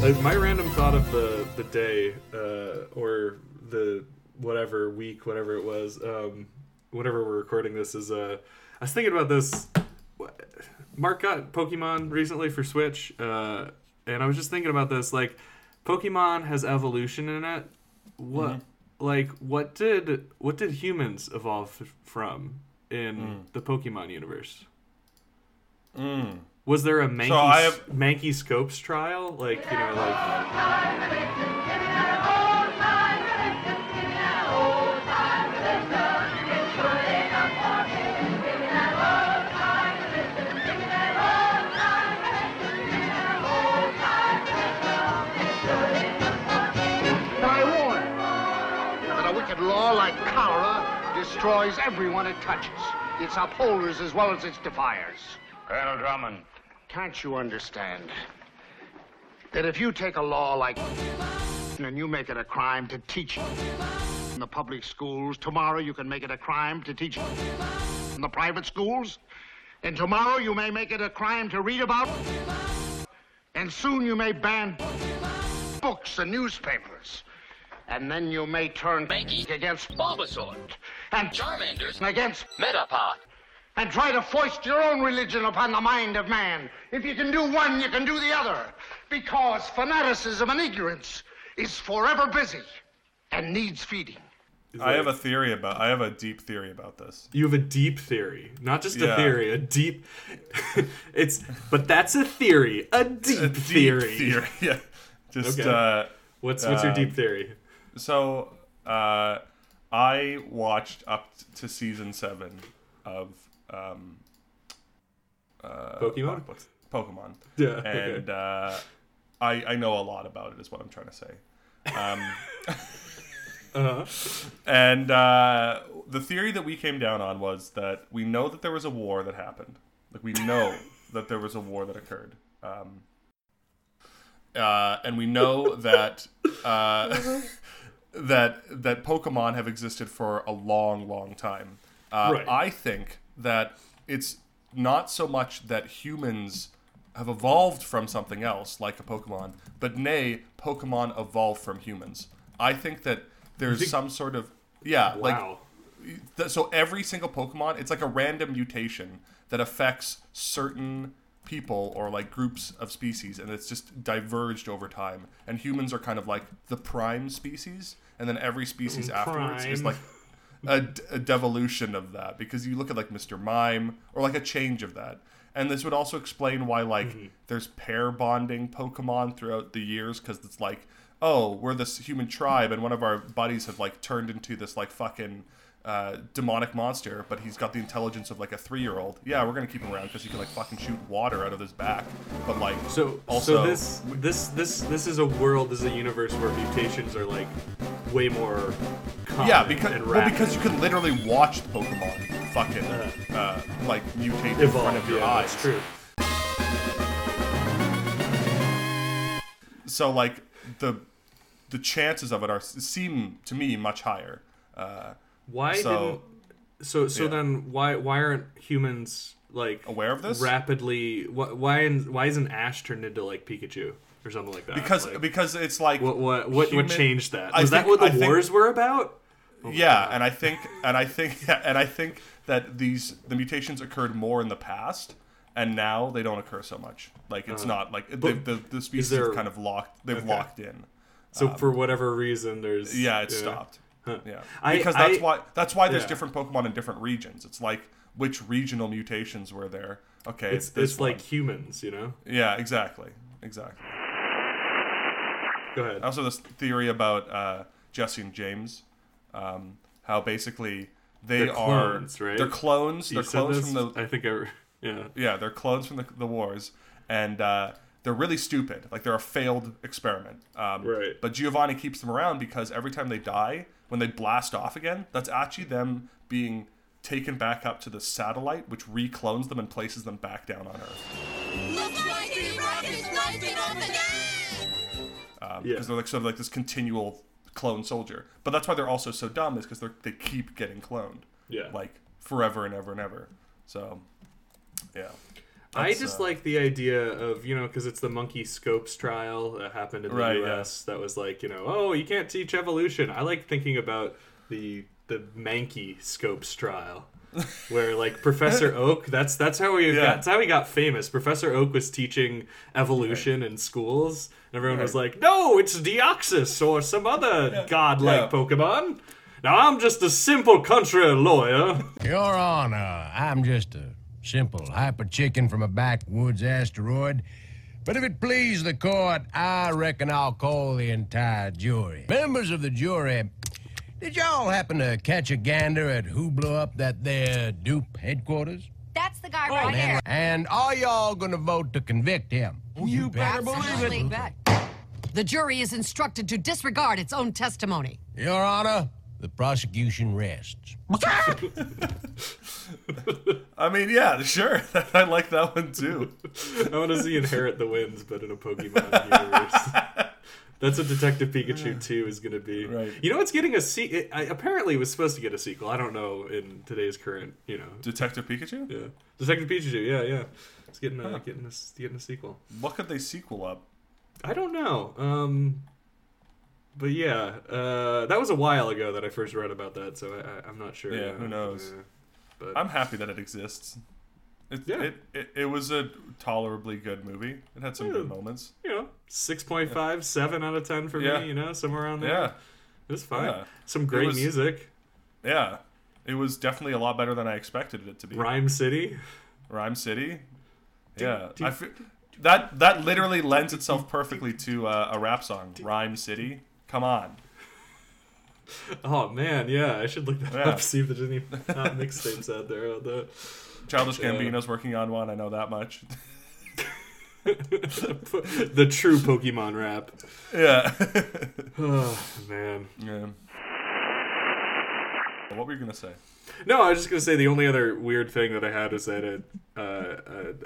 Uh, my random thought of the the day uh, or the whatever week, whatever it was, um, whenever we're recording this, is uh, I was thinking about this. Mark got Pokemon recently for Switch, uh, and I was just thinking about this. Like, Pokemon has evolution in it. What, like, what did what did humans evolve from in the Pokemon universe? Mm. Was there a Mankey, I have- Mankey Scopes trial? Like, you know, like. I warn that a wicked law like cholera destroys everyone it touches, its upholders as well as its defiers. Colonel Drummond. Can't you understand that if you take a law like and you make it a crime to teach in the public schools, tomorrow you can make it a crime to teach in the private schools, and tomorrow you may make it a crime to read about, and soon you may ban books and newspapers. And then you may turn Mankey. against Bulbasaur. and Charmanders. against Metapod. And try to foist your own religion upon the mind of man. If you can do one, you can do the other. Because fanaticism and ignorance is forever busy and needs feeding. I have a theory about. I have a deep theory about this. You have a deep theory, not just a theory, a deep. it's but that's a theory, a deep, A deep theory. Yeah. Just Okay. uh, What's what's your Um, deep theory? so uh, I watched up to season seven of um, uh, Pokemon? Pokemon. Yeah, okay. And uh, I I know a lot about it. Is what I'm trying to say. Um, Uh-huh. And uh, the theory that we came down on was that we know that there was a war that happened. Like we know that there was a war that occurred. Um, uh, and we know that uh, that that Pokemon have existed for a long, long time. Uh, Right. I think that it's not so much that humans have evolved from something else, like a Pokemon, but nay, Pokemon evolved from humans. I think that there's think- some sort of yeah, like th- so every single Pokemon, it's like a random mutation that affects certain people or like groups of species, and it's just diverged over time. And humans are kind of like the prime species, and then every species afterwards is like a, a devolution of that. Because you look at like Mr. Mime or like a change of that. And this would also explain why like Mm-hmm. there's pair bonding Pokemon throughout the years because it's like, oh, we're this human tribe and one of our buddies have like turned into this like fucking uh, demonic monster, but he's got the intelligence of like a three year old. Yeah, we're gonna keep him around because he can like fucking shoot water out of his back. But like, So also so this this this this is a world, this is a universe where mutations are like way more yeah, because and well, because you can literally watch Pokemon fucking uh, like mutate in front of your yeah, eyes. that's true. so like the the chances of it are seem to me much higher. Uh, Why So- didn't so so yeah. then why why aren't humans like Aware of this? rapidly? Why why, why isn't Ash turned into like Pikachu or something like that? because Like, because it's like what what what, human- what changed that? I Was that what the I think- wars were about? yeah, and I think and I think and I think that these the mutations occurred more in the past. And now they don't occur so much. Like it's not like the, the the species there- have kind of locked. They've Okay. locked in. So for whatever reason, there's Um, Yeah, it stopped. Yeah, I- because that's I- why that's why there's yeah. different Pokemon in different regions. It's like which regional mutations were there? Okay, It's this it's like humans, you know. yeah, exactly, exactly. Go ahead. Also, this theory about uh, Jesse and James, um, how basically they They're are clones, right? they're clones. You They're said clones this? from the I think I yeah. yeah, they're clones from the, the wars, and uh, they're really stupid. Like they're a failed experiment. Um, Right. But Giovanni keeps them around because every time they die, when they blast off again, that's actually them being taken back up to the satellite, which reclones them and places them back down on Earth. Um, Yeah. Because they're like sort of like this continual clone soldier. But that's why they're also so dumb is because they they keep getting cloned. Yeah. Like forever and ever and ever. So, yeah. I just uh, like the idea of you know because it's the monkey scopes trial that happened in the Right, yeah. U.S. That was like you know oh you can't teach evolution. I like thinking about the the Mankey scopes trial. Where like Professor Oak, that's that's how we Yeah. got that's how he got famous. Professor Oak was teaching evolution in schools, and everyone was like, "No, it's Deoxys or some other godlike Yeah. Pokemon." Now I'm just a simple country lawyer. Your Honor, I'm just a simple hyper chicken from a backwoods asteroid. But if it please the court, I reckon I'll call the entire jury. Members of the jury, did y'all happen to catch a gander at who blew up that there DOOP headquarters? That's the guy oh, right there. And are y'all gonna vote to convict him? You better believe Absolutely it. bet. The jury is instructed to disregard its own testimony. Your Honor, the prosecution rests. I mean, yeah, sure. I like that one too. I want to see Inherit the Winds, but in a Pokemon universe. That's what Detective Pikachu 2 is going to be. Right. You know, it's getting a se- it, I, Apparently, it was supposed to get a sequel. I don't know in today's current, you know. Detective Pikachu. Yeah. Detective Pikachu, yeah, yeah. It's getting a, getting a, getting a sequel. What could they sequel up? I don't know. Um, but yeah, uh, that was a while ago that I first read about that, so I, I, I'm not sure. Yeah, who knows? Uh, but I'm happy that it exists. It, Yeah. it, it, it was a tolerably good movie. It had some good moments. you know, 6.5, 7 out of 10 for Yeah. me, you know, somewhere around there. Yeah, It was fine. Yeah. Some great was- music. yeah. It was definitely a lot better than I expected it to be. Rhyme City. Rhyme City. Yeah, I that that literally lends itself perfectly to uh, a rap song. Rhyme City. Come on. Oh man, yeah, I should look that Yeah. up. See if there's any mixtapes out there on that. Childish. Gambino's working on one. I know that much. the true Pokemon rap. yeah. Oh man. yeah. What were you gonna say? No, I was just gonna say the only other weird thing that I had is that it, uh, uh,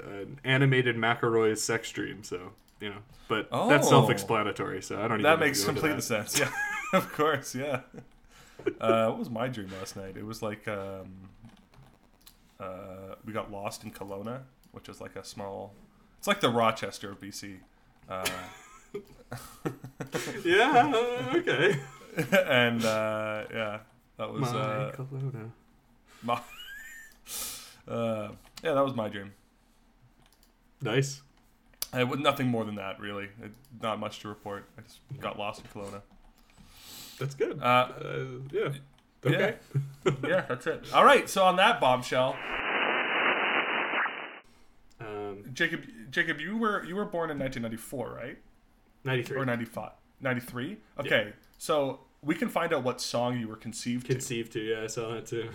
an animated McElroy's sex dream. So you know, but that's Oh. self-explanatory. So I don't. even That makes complete that. sense. Yeah, of course. Yeah. Uh, what was my dream last night? It was like um, uh, we got lost in Kelowna, which is like a small. It's like the Rochester of BC. Uh, Yeah. Okay. and uh, yeah, that was My uh, Kelowna. my. Uh, yeah, that was my dream. Nice. I would nothing more than that, really. It, not much to report. I just got lost in Kelowna. That's good. Uh, Uh, yeah. Okay. yeah, that's it. All right, so on that bombshell, Um, Jacob, Jacob, you were you were born in 1994, right? Ninety-three. Or 95? 93? Okay, so we can find out what song you were conceived to. Conceived to. Yeah, I saw that too.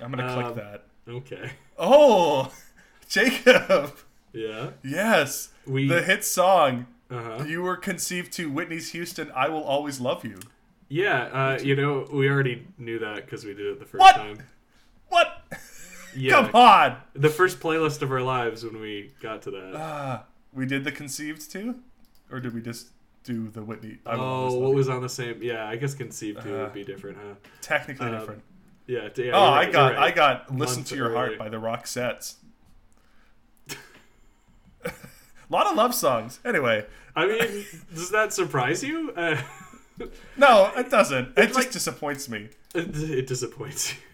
I'm gonna Um, click that. Okay. Oh, Jacob. Yeah. Yes, We- the hit song. Uh huh. You were conceived to Whitney's Houston. I will always love you. Yeah. Uh, you know, we already knew that because we did it the first What? time. What? Yeah. Come on. The first playlist of our lives when we got to that. Ah, we did the conceived too, or did we just do the Whitney? I oh, what was on the same? Yeah, I guess conceived to Uh, would be different, huh? technically um, different? Yeah. yeah Oh, you're I got, right. I got. Listen to your heart by the Roxettes. A lot of love songs. Anyway, I mean, does that surprise you? Uh, no, it doesn't. It just like- disappoints me. it, it disappoints you.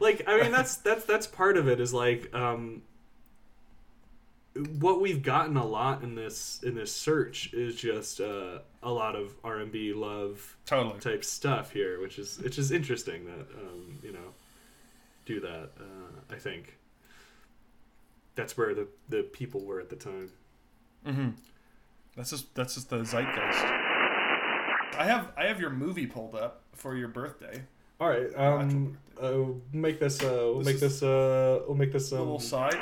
Like, I mean, that's that's that's part of it. Is like, um, what we've gotten a lot in this in this search is just uh, a lot of R and B love Totally. type stuff here, which is which is interesting that um, you know do that. Uh, I think that's where the the people were at the time. Mm-hmm. That's just that's just the zeitgeist. I have I have your movie pulled up for your birthday. All right, um, uh, make this. Uh, we'll This make this. Uh, we'll make this. A little Um, side.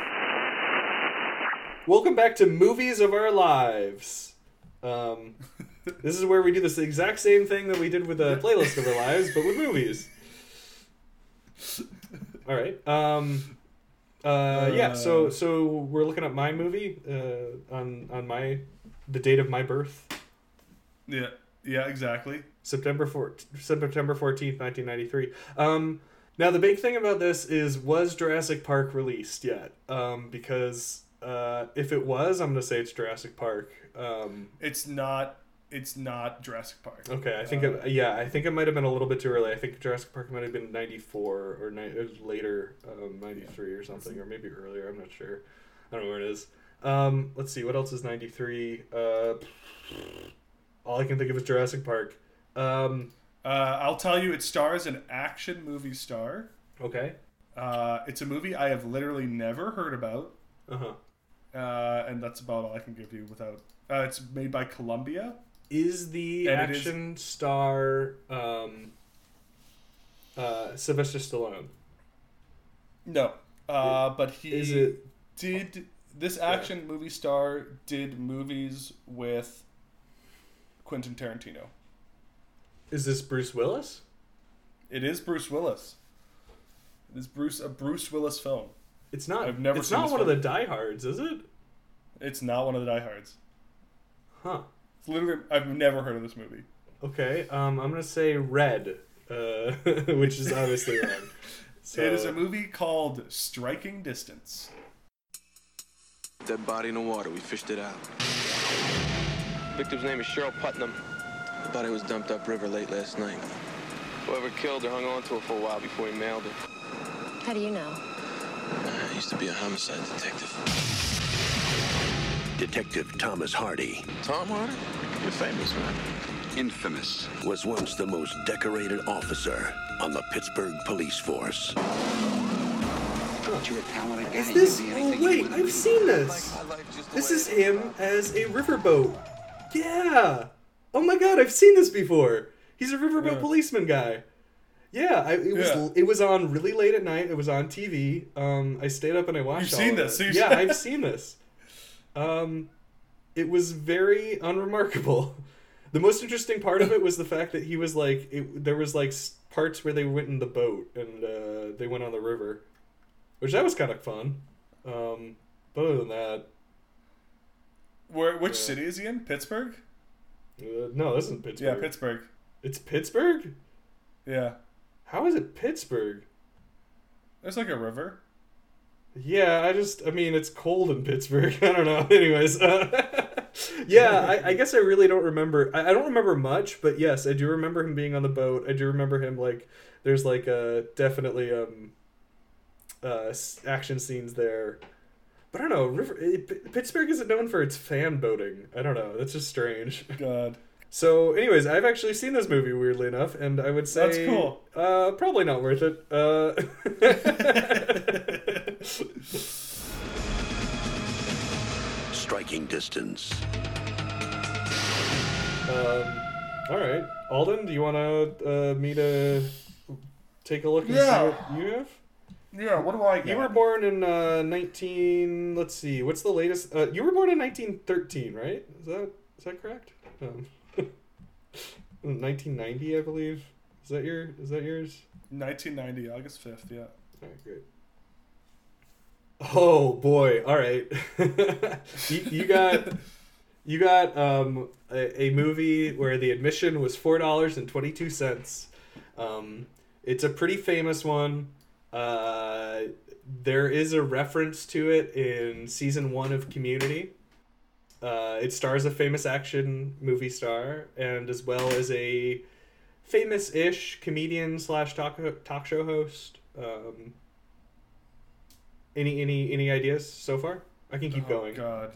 welcome back to movies of our lives. Um, this is where we do this exact same thing that we did with the playlist of our lives, but with movies. All right. Um, uh, yeah. So so we're looking at my movie uh, on on my the date of my birth, Yeah. Yeah. Exactly. September 4, September fourteenth, nineteen ninety three. Um, now the big thing about this is was Jurassic Park released yet? Um, because Uh, if it was, I'm gonna say it's Jurassic Park. Um, It's not. It's not Jurassic Park. okay, I think it, yeah, I think it might have been a little bit too early. I think Jurassic Park might have been '94 or ni- was later, um, '93 or something, or maybe earlier. I'm not sure. I don't know where it is. Um, let's see, what else is '93? Uh, all I can think of is Jurassic Park. Um, Uh, I'll tell you, it stars an action movie star. okay. Uh, it's a movie I have literally never heard about, Uh huh. uh, and that's about all I can give you without. Uh, it's made by Columbia. Is the And it is- action star um, uh, Sylvester Stallone? No, uh, but he Is it? did. This action movie star did movies with Quentin Tarantino. Is this Bruce Willis? It is Bruce Willis. It is Bruce a Bruce Willis film. It's not. I've never It's seen not this one of film. the diehards, is it? It's not one of the diehards. Huh. It's literally I've never heard of this movie. Okay. Um, I'm gonna say Red, uh, which is obviously wrong. So, It is a movie called Striking Distance. Dead body in the water. We fished it out. Victim's name is Cheryl Putnam. The body was dumped upriver late last night. Whoever killed her hung on to her for a while before he mailed her. How do you know? Uh, I used to be a homicide detective. Detective Thomas Hardy Tom Hardy? You're famous, man. infamous, was once the most decorated officer on the Pittsburgh police force. Is this? Oh wait, I've seen this. This is him as a riverboat. Yeah. Oh my god, I've seen this before. He's a riverboat Yeah. policeman guy. Yeah, I, it was Yeah. it was on really late at night. It was on TV. Um, I stayed up and I watched. You've seen this, so it. you- Yeah, I've seen this. Um, it was very unremarkable. The most interesting part of it was the fact that he was like, it, there was like parts where they went in the boat and uh, they went on the river, which that was kind of fun. Um, but other than that, Where which Yeah. city is he in? Pittsburgh? uh, no, this isn't Pittsburgh. Yeah, Pittsburgh. It's Pittsburgh. Yeah. How is it Pittsburgh? There's like a river. Yeah, I just, I mean, it's cold in Pittsburgh. I don't know. Anyways, uh, yeah, I, I guess I really don't remember. I, I don't remember much, but yes, I do remember him being on the boat. I do remember him like, there's like uh, definitely um, uh, action scenes there. But I don't know. River, it, Pittsburgh isn't known for its fan boating. I don't know. That's just strange. God. So, anyways, I've actually seen this movie weirdly enough, and I would say That's cool. Uh, probably not worth it. Uh, Striking distance. Um, all right, Alden, do you want to uh, me to take a look and Yeah. see what you have? Yeah, what do I get? You were born in uh, nineteen. Let's see, what's the latest? Uh, you were born in nineteen thirteen, right? Is that is that correct? Um, nineteen ninety, I believe. Is that your? Is that yours? 1990, August 5th, yeah. All right, great. Oh boy! All right, you, you got you got um, a, a movie where the admission was four dollars and twenty two cents. Um, it's a pretty famous one. Uh, there is a reference to it in season one of Community. Uh, it stars a famous action movie star and as well as a famous-ish comedian slash talk talk show host. Um, any any any ideas so far? I can keep going. oh, going.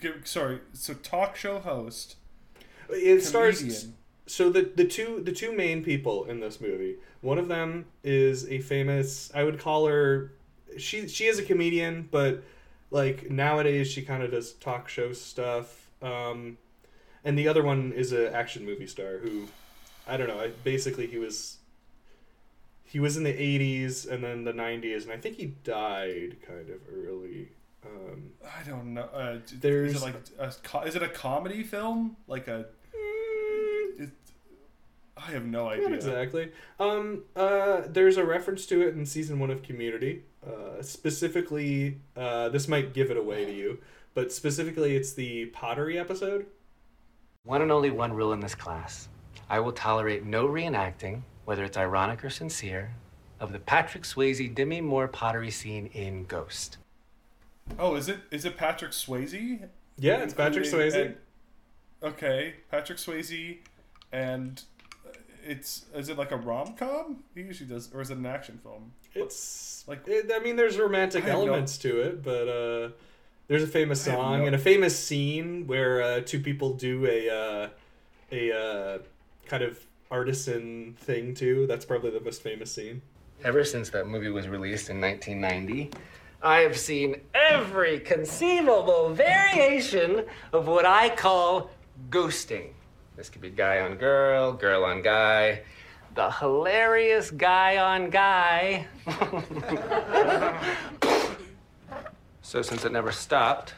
God. Sorry, so talk show host. It stars Comedian. So the the two the two main people in this movie. One of them is a famous. I would call her. She she is a comedian, but like nowadays she kind of does talk show stuff. Um, and the other one is an action movie star who, I don't know. I, basically, he was. He was in the '80s and then the '90s, and I think he died kind of early. Um, I don't know. Uh, There's- is it like a, is it a comedy film? Like a I have no idea. Not exactly. Um, uh, there's a reference to it in season one of Community. Uh, specifically, uh, this might give it away to you, but specifically, it's the pottery episode. One and only one rule in this class. I will tolerate no reenacting, whether it's ironic or sincere, of the Patrick Swayze Demi Moore pottery scene in Ghost. Oh, is it is it Patrick Swayze? Yeah, it's Patrick Including- Swayze. and- okay, Patrick Swayze, and it's is it like a rom com? He usually does, or is it an action film? It's Like- like I mean, there's romantic I have no- elements to it, but uh, there's a famous song no- and a famous scene where uh, two people do a uh, a uh, kind of artisan thing too. That's probably the most famous scene. Ever since that movie was released in 1990, I have seen every conceivable variation of what I call ghosting. This could be guy on girl, girl on guy, the hilarious guy on guy. so, since it never stopped,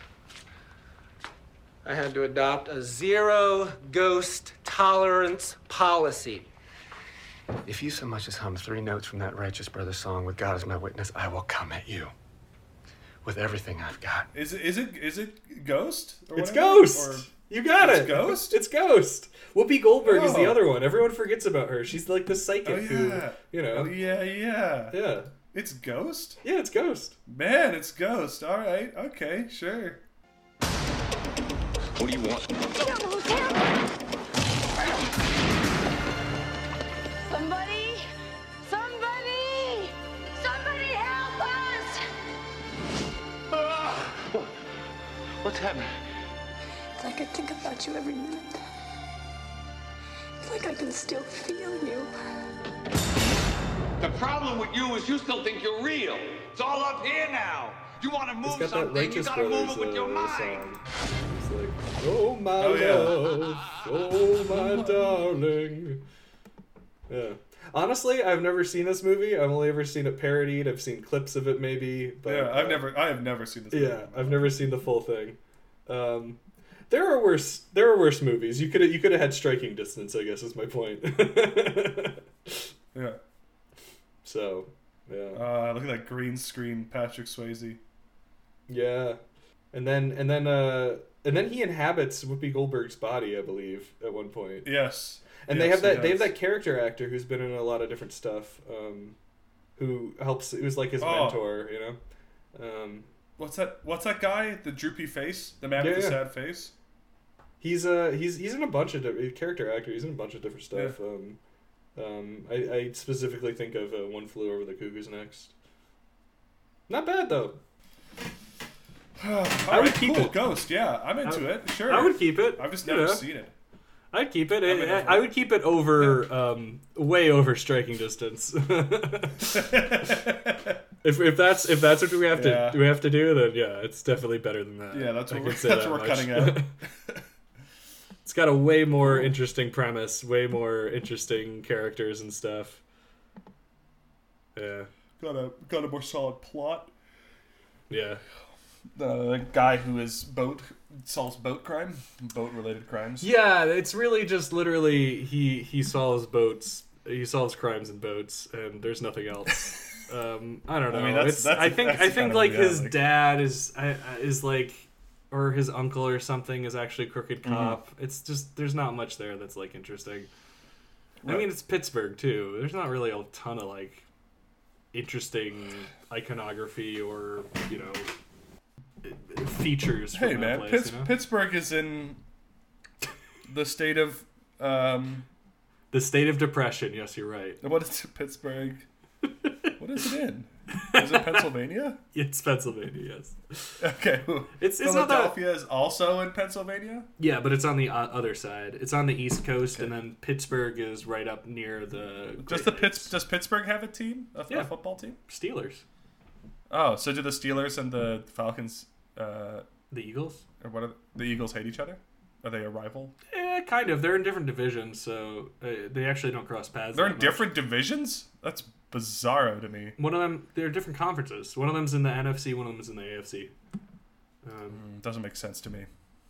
I had to adopt a zero ghost tolerance policy. If you so much as hum three notes from that Righteous Brother song with God as my witness, I will come at you with everything I've got. Is it is it is it Ghost? Or It's whatever? Ghost. Or- you got It's it. Ghost? It's Ghost. Whoopi Goldberg is the Oh. other one. Everyone forgets about her. She's like the psychic oh who, yeah, you know. Oh yeah, yeah. Yeah. It's Ghost. Yeah, it's Ghost. Man, it's Ghost. All right, okay, sure. What do you want? Somebody! Somebody! Somebody help us! Ah! What's happening? It's like I think about you every minute. It's like I can still feel you. The problem with you is you still think you're real. It's all up here now. You want to move something, you gotta move it with your uh, mind. song. Like, oh my Oh, yeah. love, oh my darling. Yeah. Honestly, I've never seen this movie. I've only ever seen it parodied. I've seen clips of it, maybe. But yeah, I've uh, never I have never seen this. Yeah. I've never seen the full thing. Um, there are worse. There are worse movies. You could you could have had Striking Distance. I guess is my point. Yeah. so, yeah, Uh, look at that green screen, Patrick Swayze. yeah, and then and then uh and then he inhabits Whoopi Goldberg's body, I believe, at one point. Yes. And they have that they have that character actor who's been in a lot of different stuff. Um, who helps? Who's like his Oh. mentor, you know. Um, What's that? What's that guy? The droopy face, the man Yeah, with the yeah. sad face. He's uh he's he's in a bunch of different character actor. He's in a bunch of different stuff. Yeah. Um, um, I, I specifically think of uh, One Flew Over the Cuckoo's Nest. Not bad though. I would right, keep cool. it. Ghost, yeah, I'm into I- it. Sure, I would keep it. I've just never know. seen it. I'd keep it. I'm I, I would keep it over, um, way over striking distance. if, if that's if that's what we have to Yeah. we have to do, then yeah, it's definitely better than that. Yeah, that's I what we're- that's that what we're cutting out. it's got a way more interesting premise, way more interesting characters and stuff. Yeah, Got a got a more solid plot. yeah. The guy who is boat solves boat crime, boat related crimes. Yeah, it's really just literally he he solves boats, he solves crimes in boats, and there's nothing else. um, I don't know. I mean, that's- that's- I think I think like his like- dad is is like, or his uncle or something is actually crooked Mm-hmm. cop. It's just there's not much there that's like interesting. I mean, it's Pittsburgh too. There's not really a ton of like interesting iconography or you know features. From Hey man, place, Pitts- you know? Pittsburgh is in the state of um, the state of depression. Yes, you're right. what is it, Pittsburgh? what is it in? Is it Pennsylvania? It's Pennsylvania. Yes. Okay. It's- it's that- Philadelphia is also in Pennsylvania. Yeah, but it's on the other side. It's on the East Coast, and then Pittsburgh is right up near the. Does Great the. Pitts does Pittsburgh have a team? A, Yeah. a football team? Steelers? Oh, so do the Steelers and the Falcons uh, The Eagles? or what? Are the Eagles hate each other? Are they a rival? Yeah, kind of. They're in different divisions, so uh, they actually don't cross paths. They're in much. different divisions. That's bizarro to me. One of them, they're different conferences. One of them's in the NFC. One of them is in the AFC. Um, Mm, Doesn't make sense to me.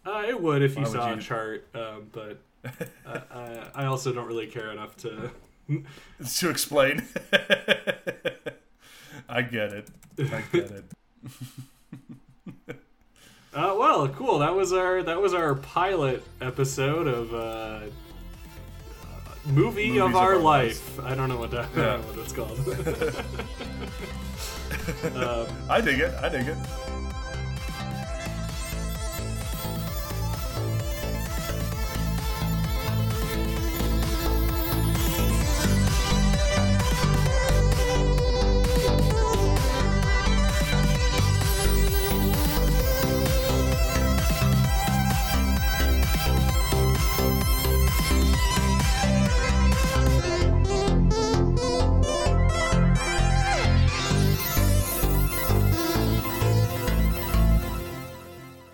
uh, it would if you Why would saw you? a chart, um, but uh, uh, I also don't really care enough to. to explain. I get it. I get it. Uh, well, cool. That was our that was our pilot episode of uh, uh, movie Movies of our life. I don't know what that Yeah. what it's called. um, I dig it. I dig it.